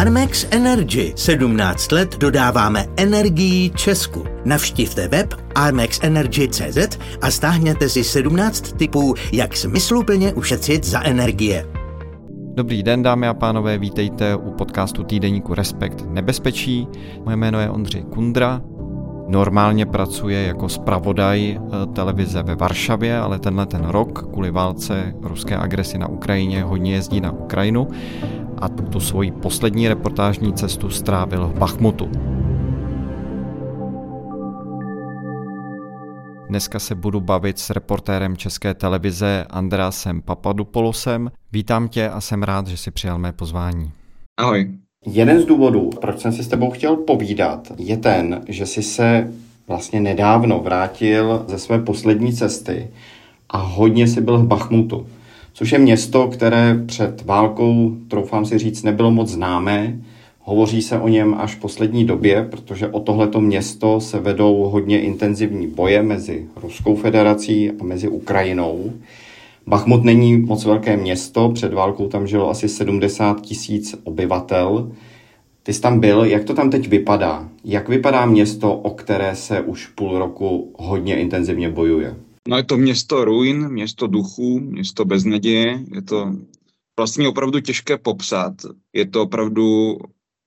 Armex Energy. 17 let dodáváme energii Česku. Navštivte web armexenergy.cz a stáhněte si 17 typů, jak smysluplně ušetřit za energie. Dobrý den, dámy a pánové, vítejte u podcastu týdeníku Respekt nebezpečí. Moje jméno je Ondřej Kundra, normálně pracuje jako zpravodaj eh, televize ve Varšavě, ale tenhle ten rok kvůli válce ruské agresi na Ukrajině hodně jezdí na Ukrajinu a tu svoji poslední reportážní cestu strávil v Bachmutu. Dneska se budu bavit s reportérem České televize Andrásem Papadopoulosem. Vítám tě a jsem rád, že jsi přijal mé pozvání. Ahoj. Jeden z důvodů, proč jsem si s tebou chtěl povídat, je ten, že jsi se vlastně nedávno vrátil ze své poslední cesty a hodně si byl v Bachmutu, což je město, které před válkou, troufám si říct, nebylo moc známé. Hovoří se o něm až v poslední době, protože o tohleto město se vedou hodně intenzivní boje mezi Ruskou federací a mezi Ukrajinou. Bachmut není moc velké město, před válkou tam žilo asi 70 tisíc obyvatel. Ty jsi tam byl, jak to tam teď vypadá? Jak vypadá město, o které se už půl roku hodně intenzivně bojuje? No je to město ruin, město duchů, město bez naděje. Je to vlastně opravdu těžké popsat. Je to opravdu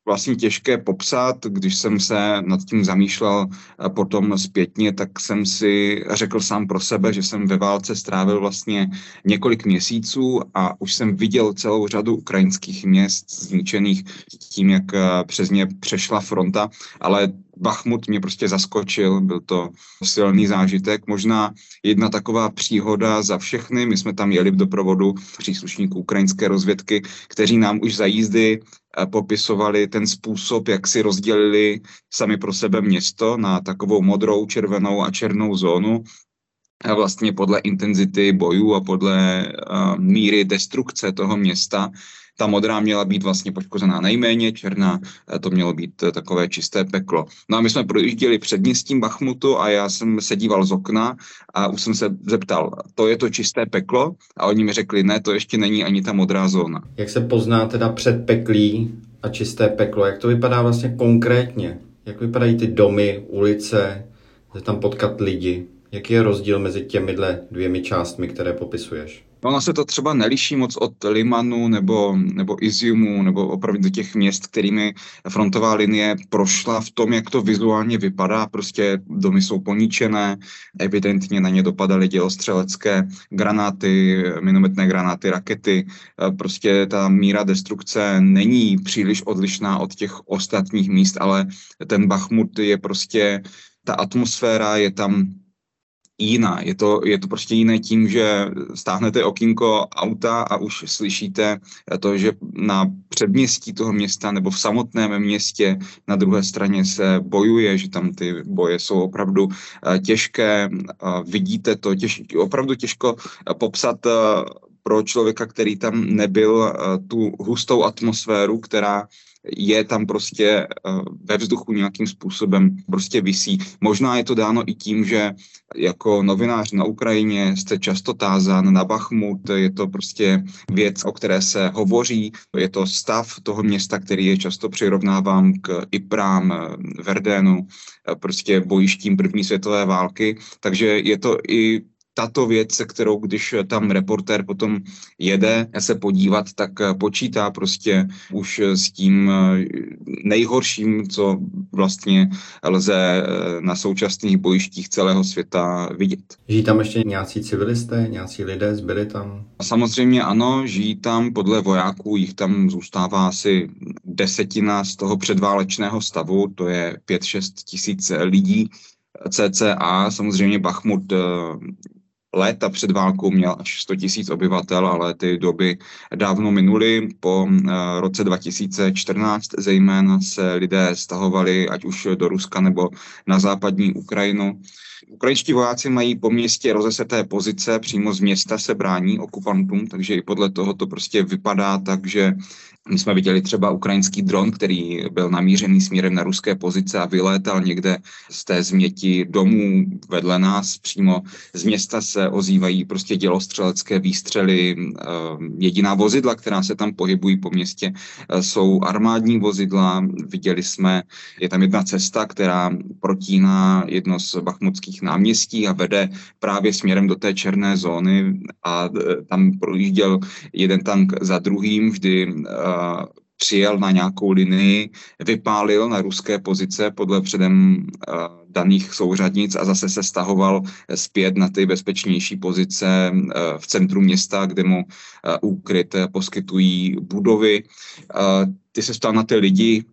vlastně těžké popsat, když jsem se nad tím zamýšlel potom zpětně, tak jsem si řekl sám pro sebe, že jsem ve válce strávil vlastně několik měsíců a už jsem viděl celou řadu ukrajinských měst zničených tím, jak přes ně přešla fronta, ale Bachmut mě prostě zaskočil, byl to silný zážitek. Možná jedna taková příhoda za všechny, my jsme tam jeli v doprovodu příslušníků ukrajinské rozvědky, kteří nám už za jízdy eh, popisovali ten způsob, jak si rozdělili sami pro sebe město na takovou modrou, červenou a černou zónu a vlastně podle intenzity bojů a podle uh, míry destrukce toho města ta modrá měla být vlastně poškozená nejméně, černá eh, to mělo být eh, takové čisté peklo. No a my jsme projížděli předměstím Bachmutu a já jsem se díval z okna a už jsem se zeptal, to je to čisté peklo? A oni mi řekli, ne, to ještě není ani ta modrá zóna. Jak se pozná teda předpeklí a čisté peklo? Jak to vypadá vlastně konkrétně? Jak vypadají ty domy, ulice, kde tam potkat lidi? Jaký je rozdíl mezi těmihle dvěmi částmi, které popisuješ? Ono se to třeba neliší moc od Limanu nebo, nebo Iziumu nebo opravdu do těch měst, kterými frontová linie prošla v tom, jak to vizuálně vypadá. Prostě domy jsou poničené, evidentně na ně dopadaly dělostřelecké granáty, minometné granáty, rakety. Prostě ta míra destrukce není příliš odlišná od těch ostatních míst, ale ten Bachmut je prostě, ta atmosféra je tam jiná. Je to, je to prostě jiné tím, že stáhnete okýnko auta a už slyšíte to, že na předměstí toho města nebo v samotném městě na druhé straně se bojuje, že tam ty boje jsou opravdu eh, těžké. Vidíte to, těž, opravdu těžko eh, popsat eh, pro člověka, který tam nebyl, tu hustou atmosféru, která je tam prostě eh, ve vzduchu nějakým způsobem prostě visí. Možná je to dáno i tím, že jako novinář na Ukrajině jste často tázán na Bachmut, je to prostě věc, o které se hovoří, je to stav toho města, který je často přirovnávám k Iprám, eh, Verdénu, eh, prostě bojištím první světové války, takže je to i tato věc, se kterou když tam reportér potom jede se podívat, tak počítá prostě už s tím nejhorším, co vlastně lze na současných bojištích celého světa vidět. Žijí tam ještě nějací civilisté, nějací lidé, zbyli tam? Samozřejmě ano, žijí tam, podle vojáků jich tam zůstává asi desetina z toho předválečného stavu, to je 5-6 tisíc lidí, CCA, samozřejmě Bachmut léta před válkou měl až 100 tisíc obyvatel, ale ty doby dávno minuly. Po eh, roce 2014 zejména se lidé stahovali ať už do Ruska nebo na západní Ukrajinu. Ukrajinští vojáci mají po městě rozeseté pozice, přímo z města se brání okupantům, takže i podle toho to prostě vypadá tak, že My jsme viděli třeba ukrajinský dron, který byl namířený směrem na ruské pozice a vylétal někde z té změti domů vedle nás. Přímo z města se ozývají prostě dělostřelecké výstřely. Eh, jediná vozidla, která se tam pohybují po městě, eh, jsou armádní vozidla. Viděli jsme, je tam jedna cesta, která protíná jedno z bachmutských náměstí a vede právě směrem do té černé zóny a eh, tam projížděl jeden tank za druhým, vždy přijel na nějakou linii, vypálil na ruské pozice podle předem daných souřadnic a zase se stahoval zpět na ty bezpečnější pozice v centru města, kde mu úkryt poskytují budovy. Ty se stal na ty lidi,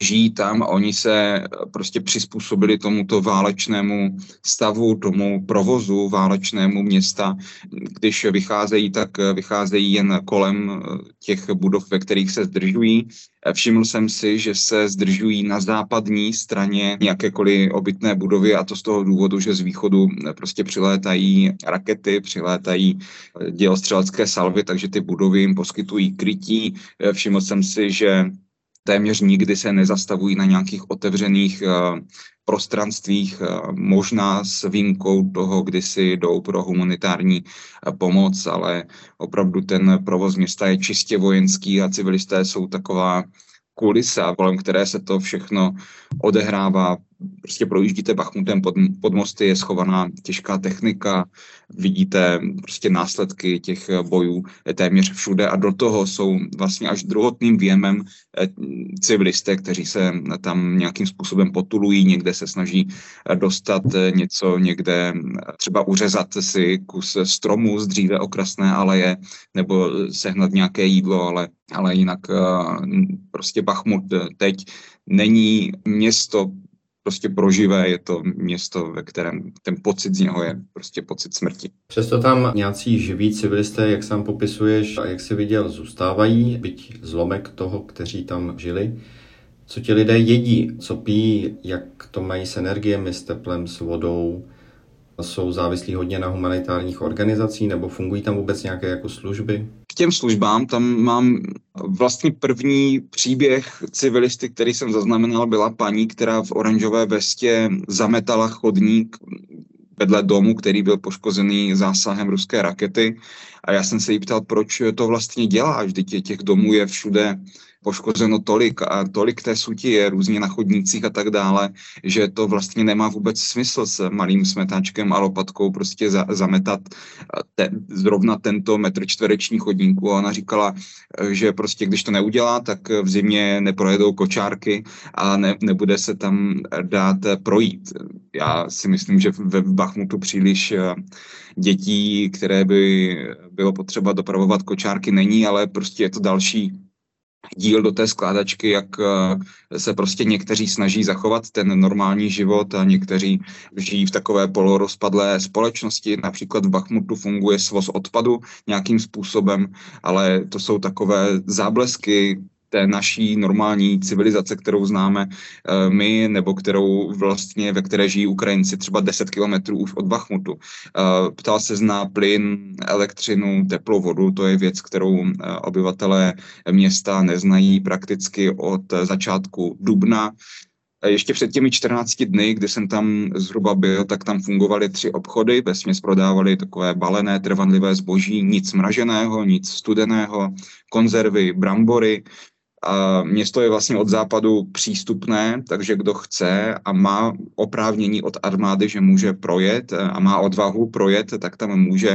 žijí tam a oni se eh, prostě přizpůsobili tomuto válečnému stavu, tomu provozu válečnému města. Když vycházejí, tak eh, vycházejí jen kolem eh, těch budov, ve kterých se zdržují. Všiml jsem si, že se zdržují na západní straně nějakékoliv obytné budovy a to z toho důvodu, že z východu prostě přilétají rakety, přilétají dělostřelecké salvy, takže ty budovy jim poskytují krytí. Všiml jsem si, že téměř nikdy se nezastavují na nějakých otevřených eh, prostranstvích, eh, možná s výjimkou toho, kdy si jdou pro humanitární eh, pomoc, ale opravdu ten provoz města je čistě vojenský a civilisté jsou taková kulisa, kolem které se to všechno odehrává. Prostě projíždíte Bachmutem pod, pod mosty, je schovaná těžká technika, vidíte prostě následky těch bojů téměř všude a do toho jsou vlastně až druhotným věmem eh, civilisté, kteří se tam nějakým způsobem potulují, někde se snaží dostat něco, někde třeba uřezat si kus stromu z dříve okrasné aleje nebo sehnat nějaké jídlo, ale, ale jinak eh, prostě Bachmut teď není město prostě proživé, je to město, ve kterém ten pocit z něho je prostě pocit smrti. Přesto tam nějací živí civilisté, jak sám popisuješ a jak si viděl, zůstávají, byť zlomek toho, kteří tam žili. Co ti lidé jedí, co pijí, jak to mají s energiemi, s teplem, s vodou, jsou závislí hodně na humanitárních organizací nebo fungují tam vůbec nějaké jako služby? K těm službám tam mám vlastně první příběh civilisty, který jsem zaznamenal, byla paní, která v oranžové vestě zametala chodník vedle domu, který byl poškozený zásahem ruské rakety. A já jsem se jí ptal, proč to vlastně dělá, vždyť těch domů je všude poškozeno tolik a tolik té suti je různě na chodnících a tak dále, že to vlastně nemá vůbec smysl s malým smetáčkem a lopatkou prostě za, zametat te, zrovna tento metr čtvereční chodníku. A ona říkala, že prostě když to neudělá, tak v zimě neprojedou kočárky a ne, nebude se tam dát projít. Já si myslím, že ve Bachmutu příliš eh, dětí, které by bylo potřeba dopravovat kočárky, není, ale prostě je to další díl do té skládačky, jak eh, se prostě někteří snaží zachovat ten normální život a někteří žijí v takové polorozpadlé společnosti. Například v Bachmutu funguje svoz odpadu nějakým způsobem, ale to jsou takové záblesky té naší normální civilizace, kterou známe eh, my, nebo kterou vlastně, ve které žijí Ukrajinci třeba 10 kilometrů od Bachmutu. Eh, ptal se zná plyn, elektřinu, teplou vodu, to je věc, kterou eh, obyvatelé města neznají prakticky od začátku dubna. Ještě před těmi 14 dny, kdy jsem tam zhruba byl, tak tam fungovaly tři obchody, ve směs prodávali takové balené, trvanlivé zboží, nic mraženého, nic studeného, konzervy, brambory, a město je vlastně od západu přístupné, takže kdo chce a má oprávnění od armády, že může projet a má odvahu projet, tak tam může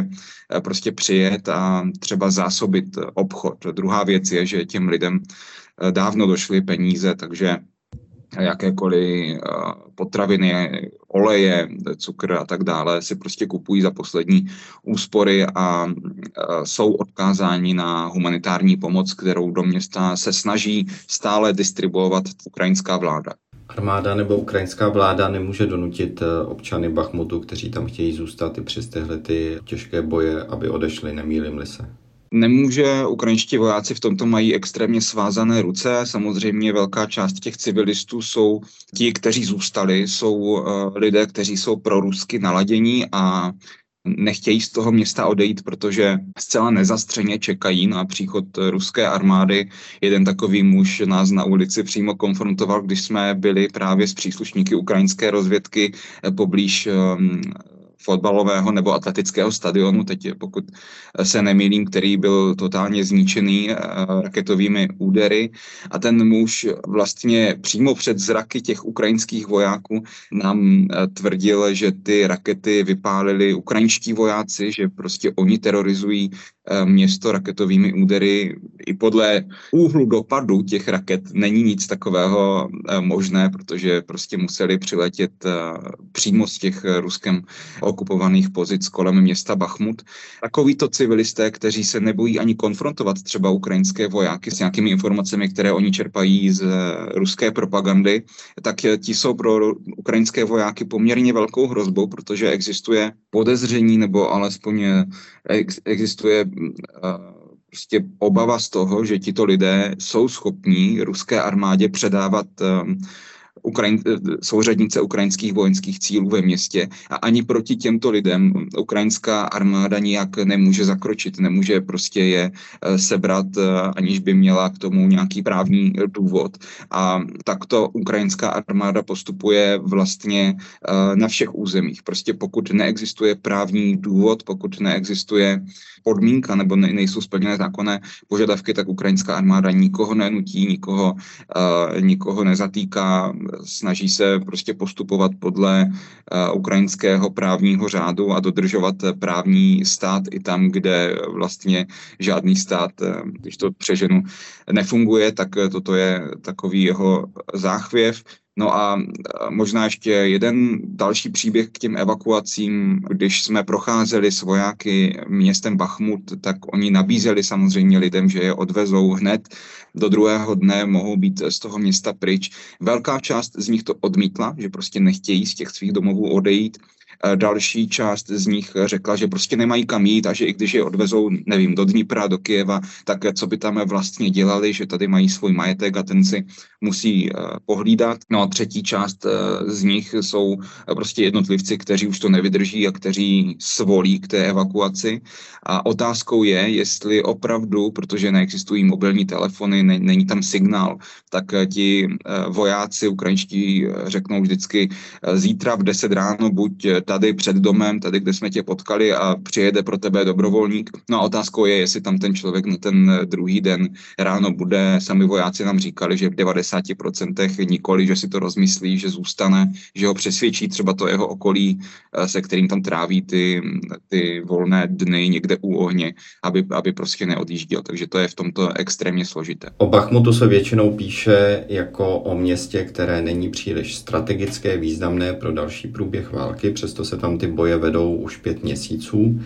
eh, prostě přijet a třeba zásobit obchod. Druhá věc je, že těm lidem eh, dávno došly peníze, takže jakékoliv eh, potraviny, oleje, cukr a tak dále si prostě kupují za poslední úspory a eh, jsou odkázáni na humanitární pomoc, kterou do města se snaží stále distribuovat ukrajinská vláda. Armáda nebo ukrajinská vláda nemůže donutit eh, občany Bachmutu, kteří tam chtějí zůstat i přes tyhle ty těžké boje, aby odešli, nemýlim se nemůže. Ukrajinští vojáci v tomto mají extrémně svázané ruce. Samozřejmě velká část těch civilistů jsou ti, kteří zůstali, jsou uh, lidé, kteří jsou pro rusky naladění a nechtějí z toho města odejít, protože zcela nezastřeně čekají na příchod ruské armády. Jeden takový muž nás na ulici přímo konfrontoval, když jsme byli právě s příslušníky ukrajinské rozvědky poblíž ehm, fotbalového nebo atletického stadionu, teď pokud se nemýlím, který byl totálně zničený eh, raketovými údery. A ten muž vlastně přímo před zraky těch ukrajinských vojáků nám eh, tvrdil, že ty rakety vypálili ukrajinští vojáci, že prostě oni terorizují Eh, město raketovými údery. I podle úhlu dopadu těch raket není nic takového eh, možné, protože prostě museli přiletět eh, přímo z těch ruskem okupovaných pozic kolem města Bachmut. Takovýto civilisté, kteří se nebojí ani konfrontovat třeba ukrajinské vojáky s nějakými informacemi, které oni čerpají z ruské propagandy, tak ti jsou pro ukrajinské vojáky poměrně velkou hrozbou, protože existuje podezření nebo alespoň existuje prostě obava z toho, že tito lidé jsou schopní ruské armádě předávat Ukrajin, souřadnice ukrajinských vojenských cílů ve městě a ani proti těmto lidem ukrajinská armáda nijak nemůže zakročit, nemůže prostě je eh, sebrat, eh, aniž by měla k tomu nějaký právní důvod. A takto ukrajinská armáda postupuje vlastně eh, na všech územích. Prostě pokud neexistuje právní důvod, pokud neexistuje podmínka nebo ne, nejsou splněné zákonné požadavky, tak ukrajinská armáda nikoho nenutí, nikoho, nikoho nezatýká, snaží se prostě postupovat podle uh, ukrajinského právního řádu a dodržovat právní stát i tam, kde vlastně žádný stát, když to přeženu, nefunguje, tak toto je takový jeho záchvěv. No a možná ještě jeden další příběh k těm evakuacím. Když jsme procházeli s vojáky městem Bachmut, tak oni nabízeli samozřejmě lidem, že je odvezou hned do druhého dne, mohou být z toho města pryč. Velká část z nich to odmítla, že prostě nechtějí z těch svých domovů odejít. Další část z nich řekla, že prostě nemají kam jít a že i když je odvezou, nevím, do Dnipra, do Kijeva, tak co by tam vlastně dělali, že tady mají svůj majetek a ten si musí eh, pohlídat. No a třetí část eh, z nich jsou prostě jednotlivci, kteří už to nevydrží a kteří svolí k té evakuaci. A otázkou je, jestli opravdu, protože neexistují mobilní telefony, není tam signál, tak eh, ti vojáci ukrajinští řeknou vždycky zítra v 10 ráno buď tady před domem, tady, kde jsme tě potkali a přijede pro tebe dobrovolník. No a otázkou je, jestli tam ten člověk na ten druhý den ráno bude. Sami vojáci nám říkali, že v 90% nikoli, že si to rozmyslí, že zůstane, že ho přesvědčí třeba to jeho okolí, eh, se kterým tam tráví ty, ty volné dny někde u ohně, aby, aby prostě neodjížděl. Takže to je v tomto extrémně složité. O Bachmutu se většinou píše jako o městě, které není příliš strategické, významné pro další průběh války, přesto se tam ty boje vedou už pět měsíců.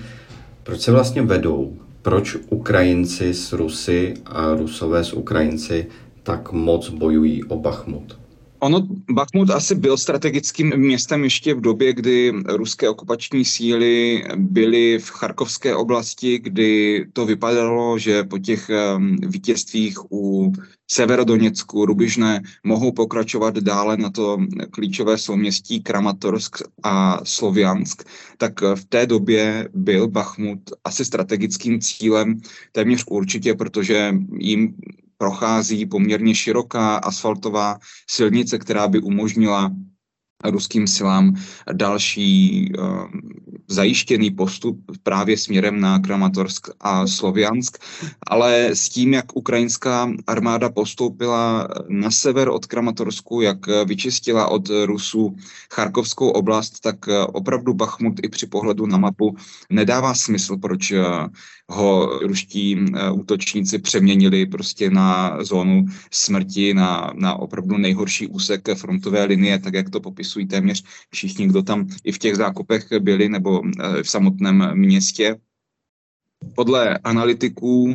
Proč se vlastně vedou? Proč Ukrajinci s Rusy a Rusové s Ukrajinci tak moc bojují o Bachmut? Ono, Bakhmut asi byl strategickým městem ještě v době, kdy ruské okupační síly byly v Charkovské oblasti, kdy to vypadalo, že po těch vítězstvích u Severodoněcku, Rubižné mohou pokračovat dále na to klíčové souměstí Kramatorsk a Sloviansk, tak v té době byl Bachmut asi strategickým cílem téměř určitě, protože jim prochází poměrně široká asfaltová silnice, která by umožnila ruským silám další uh, zajištěný postup právě směrem na Kramatorsk a Sloviansk, ale s tím, jak ukrajinská armáda postoupila na sever od Kramatorsku, jak vyčistila od Rusů Charkovskou oblast, tak opravdu Bachmut i při pohledu na mapu nedává smysl, proč ho ruští útočníci přeměnili prostě na zónu smrti, na, na opravdu nejhorší úsek frontové linie, tak jak to popisují téměř všichni, kdo tam i v těch zákopech byli nebo eh, v samotném městě. Podle analytiků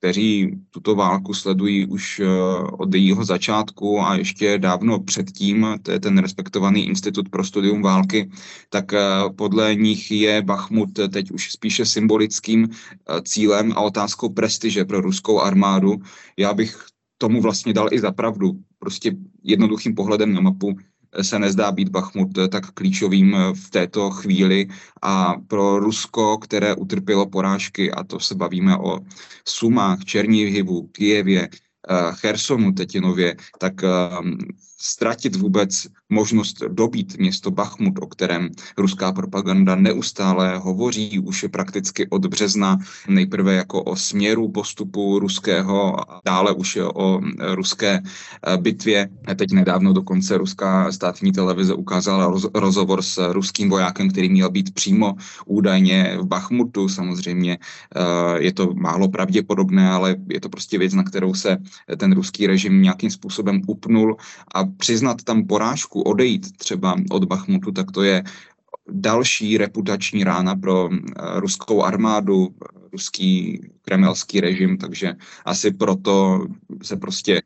kteří tuto válku sledují už eh, od jejího začátku a ještě dávno předtím, to je ten respektovaný Institut pro studium války, tak eh, podle nich je Bachmut teď už spíše symbolickým cílem a otázkou prestiže pro ruskou armádu. Já bych tomu vlastně dal i za pravdu. Prostě jednoduchým pohledem na mapu se nezdá být Bachmut tak klíčovým v této chvíli. A pro Rusko, které utrpělo porážky, a to se bavíme o Sumách, Černihivu, Kijevě, Chersonu teď nově, tak ztratit vůbec možnost dobít město Bachmut, o kterém ruská propaganda neustále hovoří už je prakticky od března, nejprve jako o směru postupu ruského dále už o ruské eh, bitvě. Teď nedávno dokonce ruská státní televize ukázala rozhovor s ruským vojákem, který měl být přímo údajně v Bachmutu. Samozřejmě eh, je to málo pravděpodobné, ale je to prostě věc, na kterou se ten ruský režim nějakým způsobem upnul a přiznat tam porážku, odejít třeba od Bachmutu, tak to je další reputační rána pro eh, ruskou armádu, ruský kremelský režim, takže asi proto se prostě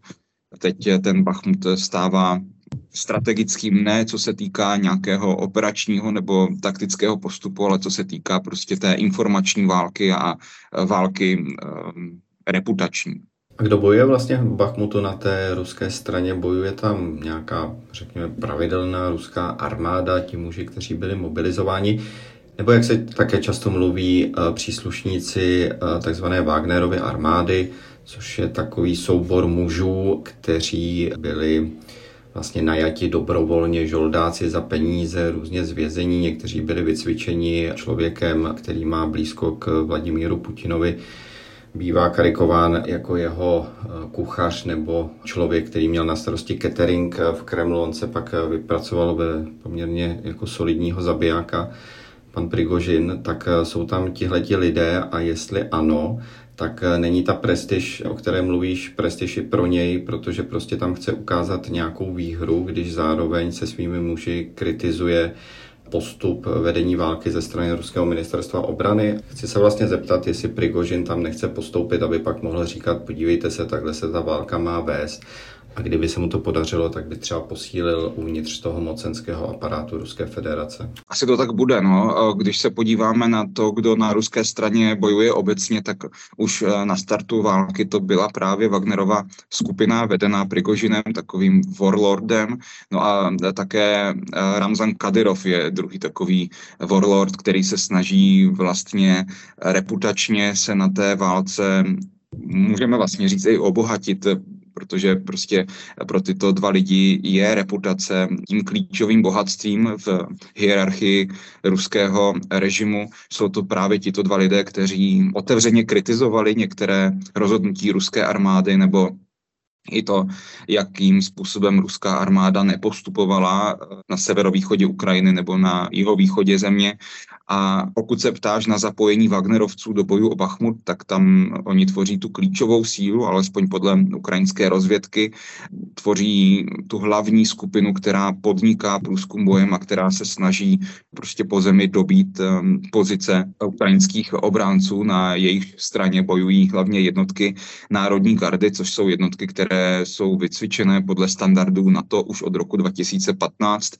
teď ten Bachmut stává strategickým ne co se týká nějakého operačního nebo taktického postupu, ale co se týká prostě té informační války a války um, reputační. A kdo bojuje vlastně v Bachmutu na té ruské straně? Bojuje tam nějaká, řekněme, pravidelná ruská armáda, ti muži, kteří byli mobilizováni? Nebo jak se také často mluví, eh, příslušníci eh, takzvané Wagnerovy armády, což je takový soubor mužů, kteří byli vlastně najati dobrovolně žoldáci za peníze, různě z vězení. Někteří byli vycvičeni člověkem, který má blízko k Vladimíru Putinovi bývá karikován jako jeho eh, kuchař nebo člověk, který měl na starosti catering v Kremlu. On se pak eh, vypracoval ve poměrně jako solidního zabijáka, pan Prigožin, tak eh, jsou tam tihleti lidé a jestli ano, tak není ta prestiž, o které mluvíš, prestiž i pro něj, protože prostě tam chce ukázat nějakou výhru, když zároveň se svými muži kritizuje postup vedení války ze strany ruského ministerstva obrany. Chci se vlastně zeptat, jestli Prigožin tam nechce postoupit, aby pak mohl říkat, podívejte se, takhle se ta válka má vést. A kdyby se mu to podařilo, tak by třeba posílil uvnitř toho mocenského aparátu Ruské federace. Asi to tak bude. No. Když se podíváme na to, kdo na ruské straně bojuje obecně, tak už eh, na startu války to byla právě Wagnerova skupina vedená Prigožinem, takovým warlordem. No a také eh, Ramzan Kadyrov je druhý takový warlord, který se snaží vlastně reputačně se na té válce můžeme vlastně říct i obohatit protože prostě pro tyto dva lidi je reputace tím klíčovým bohatstvím v hierarchii ruského režimu. Jsou to právě tito dva lidé, kteří otevřeně kritizovali některé rozhodnutí ruské armády nebo i to, jakým způsobem ruská armáda nepostupovala na severovýchodě Ukrajiny nebo na jihovýchodě země. A pokud se ptáš na zapojení Wagnerovců do boju o Bachmut, tak tam oni tvoří tu klíčovou sílu, alespoň podle ukrajinské rozvědky, tvoří tu hlavní skupinu, která podniká průzkum bojem a která se snaží prostě po zemi dobít um, pozice ukrajinských obránců. Na jejich straně bojují hlavně jednotky Národní gardy, což jsou jednotky, které které jsou vycvičené podle standardů NATO už od roku 2015.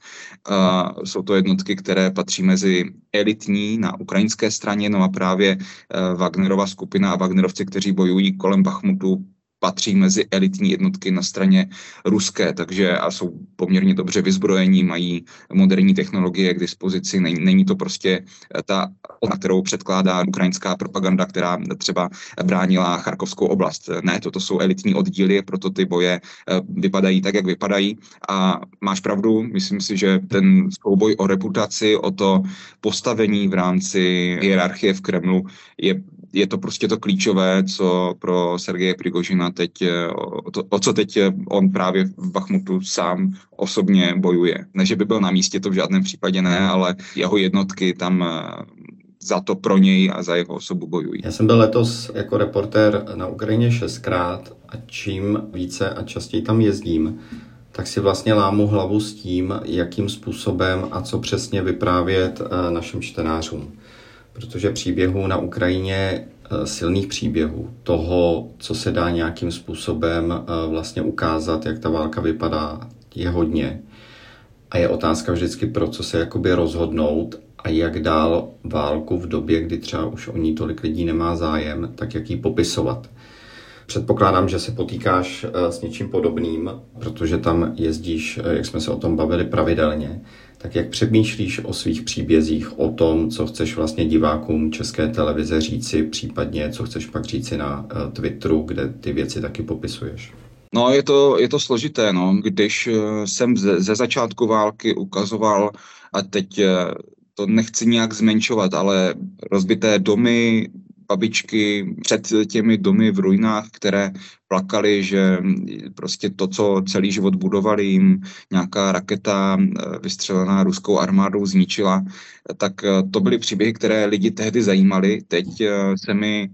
Jsou to jednotky, které patří mezi elitní na ukrajinské straně, no a právě eh, Wagnerova skupina a Wagnerovci, kteří bojují kolem Bachmutu, patří mezi elitní jednotky na straně ruské, takže a jsou poměrně dobře vyzbrojení, mají moderní technologie k dispozici. Není, není to prostě eh, ta, na kterou předkládá ukrajinská propaganda, která třeba bránila Charkovskou oblast. Ne, toto jsou elitní oddíly, proto ty boje eh, vypadají tak, jak vypadají. A máš pravdu, myslím si, že ten souboj o reputaci, o to postavení v rámci hierarchie v Kremlu je je to prostě to klíčové, co pro Sergeje Prigožina teď, eh, o, to, o co teď eh, on právě v Bachmutu sám osobně bojuje. Ne, že by byl na místě, to v žádném případě ne, ale jeho jednotky tam eh, za to pro něj a za jeho osobu bojují. Já jsem byl letos jako reportér na Ukrajině šestkrát a čím více a častěji tam jezdím, tak si vlastně lámu hlavu s tím, jakým způsobem a co přesně vyprávět našim čtenářům protože příběhů na Ukrajině, eh, silných příběhů, toho, co se dá nějakým způsobem eh, vlastně ukázat, jak ta válka vypadá, je hodně. A je otázka vždycky, pro co se jakoby rozhodnout a jak dál válku v době, kdy třeba už o ní tolik lidí nemá zájem, tak jak ji popisovat. Předpokládám, že se potýkáš eh, s něčím podobným, protože tam jezdíš, eh, jak jsme se o tom bavili, pravidelně. Tak jak přemýšlíš o svých příbězích, o tom, co chceš vlastně divákům České televize říci, případně co chceš pak říci na eh, Twitteru, kde ty věci taky popisuješ? No, je to, je to složité, no. Když jsem ze, ze začátku války ukazoval, a teď to nechci nějak zmenšovat, ale rozbité domy, babičky před těmi domy v ruinách, které plakali, že prostě to, co celý život budovali, jim nějaká raketa eh, vystřelená ruskou armádou zničila, tak eh, to byly příběhy, které lidi tehdy zajímaly. Teď eh, se mi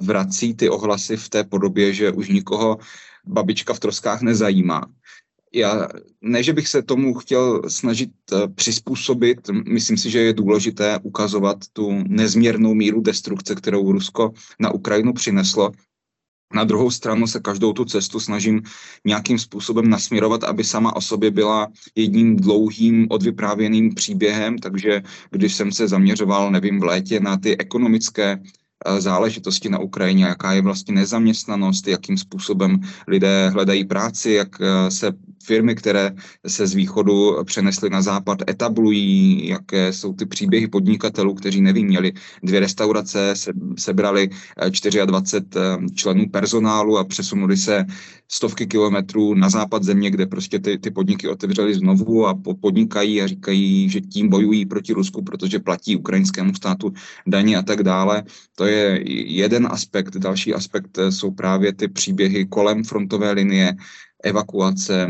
vrací ty ohlasy v té podobě, že už nikoho babička v troskách nezajímá já ne, že bych se tomu chtěl snažit eh, přizpůsobit, myslím si, že je důležité ukazovat tu nezměrnou míru destrukce, kterou Rusko na Ukrajinu přineslo. Na druhou stranu se každou tu cestu snažím nějakým způsobem nasměrovat, aby sama o sobě byla jedním dlouhým odvyprávěným příběhem, takže když jsem se zaměřoval, nevím, v létě na ty ekonomické Eh, záležitosti na Ukrajině, jaká je vlastně nezaměstnanost, jakým způsobem lidé hledají práci, jak eh, se firmy, které se z východu přenesly na západ, etablují, jaké jsou ty příběhy podnikatelů, kteří nevím, měli dvě restaurace, se, sebrali 24 eh, členů personálu a přesunuli se stovky kilometrů na západ země, kde prostě ty, ty podniky otevřely znovu a podnikají a říkají, že tím bojují proti Rusku, protože platí ukrajinskému státu daně a tak dále. To je jeden aspekt. Další aspekt jsou právě ty příběhy kolem frontové linie, evakuace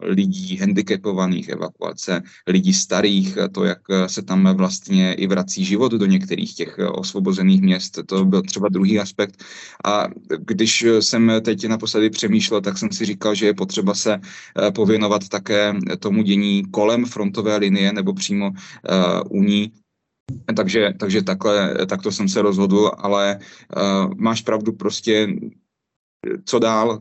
lidí handicapovaných, evakuace lidí starých, to, jak se tam vlastně i vrací život do některých těch osvobozených měst, to byl třeba druhý aspekt. A když jsem teď naposledy přemýšlel, tak jsem si říkal, že je potřeba se eh, pověnovat také tomu dění kolem frontové linie nebo přímo eh, u ní, takže, takže takhle, takto jsem se rozhodl, ale uh, máš pravdu, prostě co dál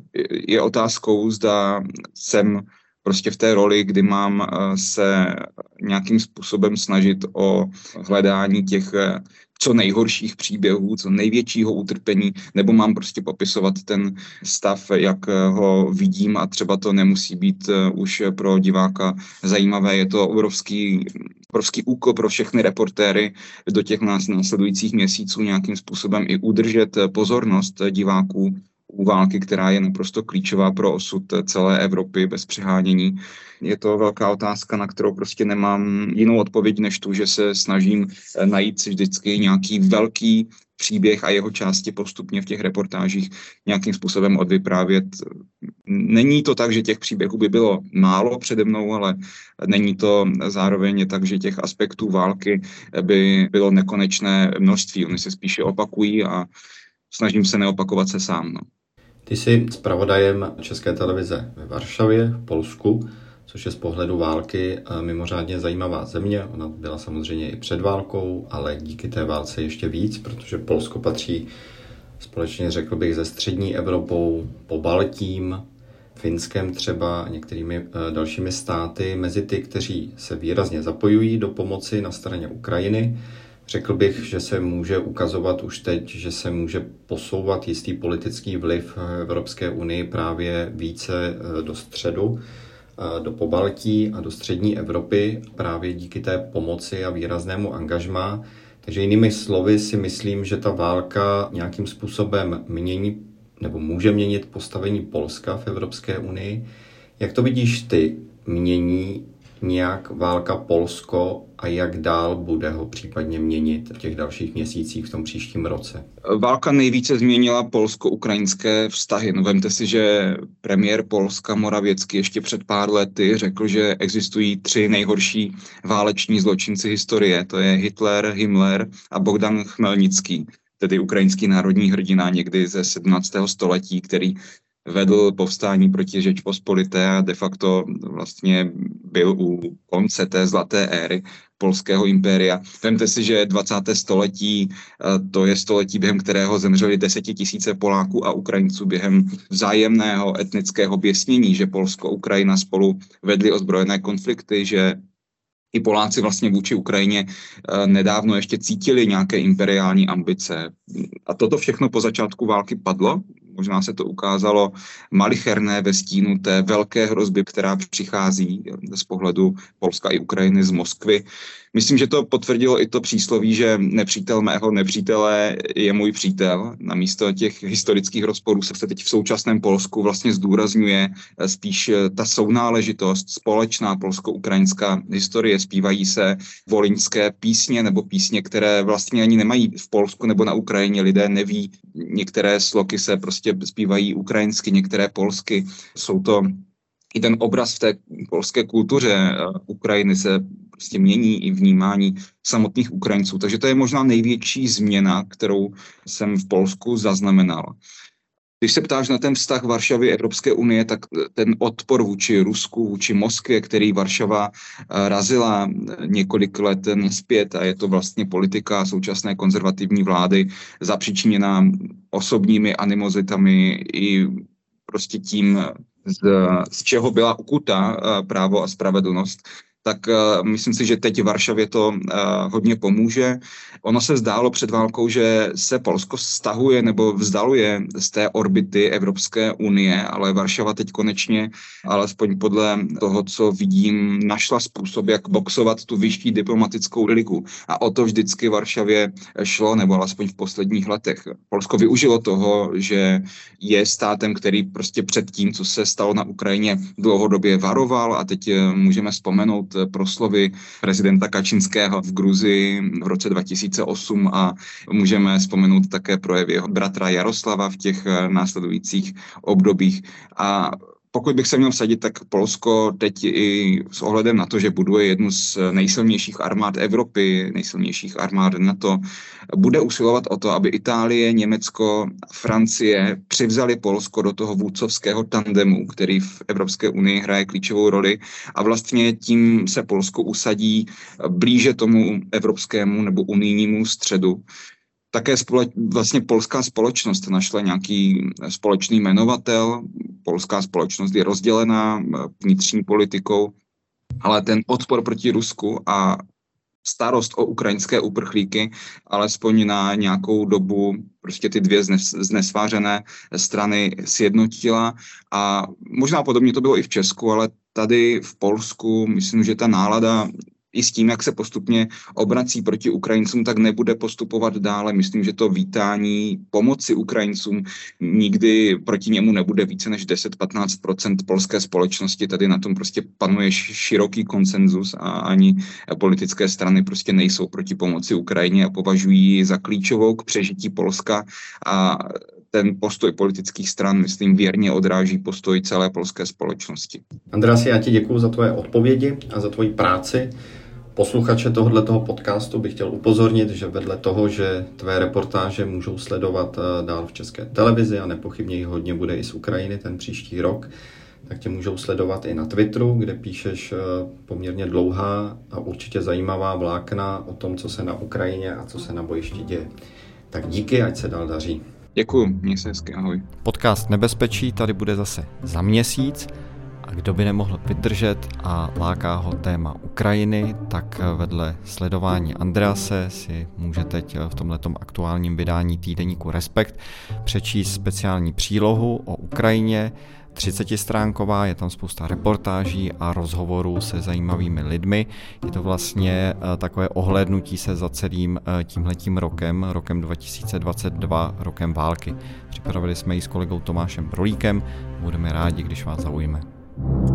je otázkou, zda jsem prostě v té roli, kdy mám uh, se nějakým způsobem snažit o hledání těch uh, co nejhorších příběhů, co největšího utrpení, nebo mám prostě popisovat ten stav, jak ho vidím a třeba to nemusí být už pro diváka zajímavé. Je to obrovský obrovský úkol pro všechny reportéry do těch nás následujících měsíců nějakým způsobem i udržet pozornost diváků války, která je naprosto klíčová pro osud celé Evropy bez přehánění. Je to velká otázka, na kterou prostě nemám jinou odpověď než tu, že se snažím najít si vždycky nějaký velký příběh a jeho části postupně v těch reportážích nějakým způsobem odvyprávět. Není to tak, že těch příběhů by bylo málo přede mnou, ale není to zároveň tak, že těch aspektů války by bylo nekonečné množství. Oni se spíše opakují a snažím se neopakovat se sám. No. Ty jsi zpravodajem České televize ve Varšavě, v Polsku, což je z pohledu války eh, mimořádně zajímavá země. Ona byla samozřejmě i před válkou, ale díky té válce ještě víc, protože Polsko patří společně, řekl bych, ze střední Evropou, po Baltím, Finskem třeba některými eh, dalšími státy mezi ty, kteří se výrazně zapojují do pomoci na straně Ukrajiny Řekl bych, že se může ukazovat už teď, že se může posouvat jistý politický vliv Evropské unii právě více eh, do středu, eh, do Pobaltí a do střední Evropy právě díky té pomoci a výraznému angažmá. Takže jinými slovy si myslím, že ta válka nějakým způsobem mění nebo může měnit postavení Polska v Evropské unii. Jak to vidíš ty? Mění nějak válka Polsko a jak dál bude ho případně měnit v těch dalších měsících v tom příštím roce? Válka nejvíce změnila polsko-ukrajinské vztahy. No, vemte si, že premiér Polska Moravěcky ještě před pár lety řekl, že existují tři nejhorší váleční zločinci historie. To je Hitler, Himmler a Bogdan Chmelnický tedy ukrajinský národní hrdina někdy ze 17. století, který vedl povstání proti Žečpospolité a de facto vlastně byl u konce té zlaté éry polského impéria. Vemte si, že 20. století eh, to je století, během kterého zemřeli desetitisíce Poláků a Ukrajinců během vzájemného etnického běsnění, že Polsko a Ukrajina spolu vedli ozbrojené konflikty, že i Poláci vlastně vůči Ukrajině eh, nedávno ještě cítili nějaké imperiální ambice. A toto všechno po začátku války padlo. Možná se to ukázalo malicherné ve stínu té velké hrozby, která přichází z pohledu Polska i Ukrajiny z Moskvy. Myslím, že to potvrdilo i to přísloví, že nepřítel mého nepřítele je můj přítel. Namísto těch historických rozporů se teď v současném Polsku vlastně zdůrazňuje spíš ta sounáležitost, společná polsko-ukrajinská historie. Zpívají se voliňské písně nebo písně, které vlastně ani nemají v Polsku nebo na Ukrajině. Lidé neví, některé sloky se prostě zpívají ukrajinsky, některé polsky. Jsou to i ten obraz v té polské kultuře eh, Ukrajiny se prostě mění i vnímání samotných Ukrajinců. Takže to je možná největší změna, kterou jsem v Polsku zaznamenal. Když se ptáš na ten vztah Varšavy Evropské unie, tak ten odpor vůči Rusku, vůči Moskvě, který Varšava eh, razila několik let zpět a je to vlastně politika současné konzervativní vlády zapříčiněná osobními animozitami i prostě tím, z, z čeho byla ukuta eh, právo a spravedlnost, tak uh, myslím si, že teď v Varšavě to uh, hodně pomůže. Ono se zdálo před válkou, že se Polsko stahuje nebo vzdaluje z té orbity Evropské unie, ale Varšava teď konečně, alespoň podle toho, co vidím, našla způsob, jak boxovat tu vyšší diplomatickou ligu. A o to vždycky Varšavě šlo, nebo alespoň v posledních letech. Polsko využilo toho, že je státem, který prostě před tím, co se stalo na Ukrajině, dlouhodobě varoval a teď eh, můžeme vzpomenout proslovy prezidenta Kačinského v Gruzii v roce 2008 a můžeme vzpomenout také projevy jeho bratra Jaroslava v těch následujících obdobích. A pokud bych se měl vsadit, tak Polsko teď i s ohledem na to, že buduje jednu z nejsilnějších armád Evropy, nejsilnějších armád NATO, bude usilovat o to, aby Itálie, Německo, Francie přivzali Polsko do toho vůdcovského tandemu, který v Evropské unii hraje klíčovou roli. A vlastně tím se Polsko usadí blíže tomu evropskému nebo unijnímu středu také společ, vlastně polská společnost našla nějaký společný jmenovatel. Polská společnost je rozdělená eh, vnitřní politikou, ale ten odpor proti Rusku a starost o ukrajinské uprchlíky, alespoň na nějakou dobu prostě ty dvě znes, znesvářené strany sjednotila a možná podobně to bylo i v Česku, ale tady v Polsku myslím, že ta nálada i s tím, jak se postupně obrací proti Ukrajincům, tak nebude postupovat dále. Myslím, že to vítání pomoci Ukrajincům nikdy proti němu nebude více než 10-15% polské společnosti. Tady na tom prostě panuje široký konsenzus a ani politické strany prostě nejsou proti pomoci Ukrajině a považují ji za klíčovou k přežití Polska a ten postoj politických stran, myslím, věrně odráží postoj celé polské společnosti. Andrasi, já ti děkuji za tvoje odpovědi a za tvoji práci. Posluchače tohoto podcastu bych chtěl upozornit, že vedle toho, že tvé reportáže můžou sledovat eh, dál v české televizi a nepochybně jich hodně bude i z Ukrajiny ten příští rok, tak tě můžou sledovat i na Twitteru, kde píšeš eh, poměrně dlouhá a určitě zajímavá vlákna o tom, co se na Ukrajině a co se na bojišti děje. Tak díky, ať se dál daří. Děkuji, měj se hezky, ahoj. Podcast Nebezpečí tady bude zase za měsíc. Kdo by nemohl vydržet a láká ho téma Ukrajiny, tak vedle sledování Andrease si může teď v tomhletom aktuálním vydání týdeníku Respekt přečíst speciální přílohu o Ukrajině, 30 stránková, je tam spousta reportáží a rozhovorů se zajímavými lidmi. Je to vlastně eh, takové ohlédnutí se za celým eh, tímhletím rokem, rokem 2022, rokem války. Připravili jsme ji s kolegou Tomášem Brolíkem, budeme rádi, když vás zaujme. Thank you.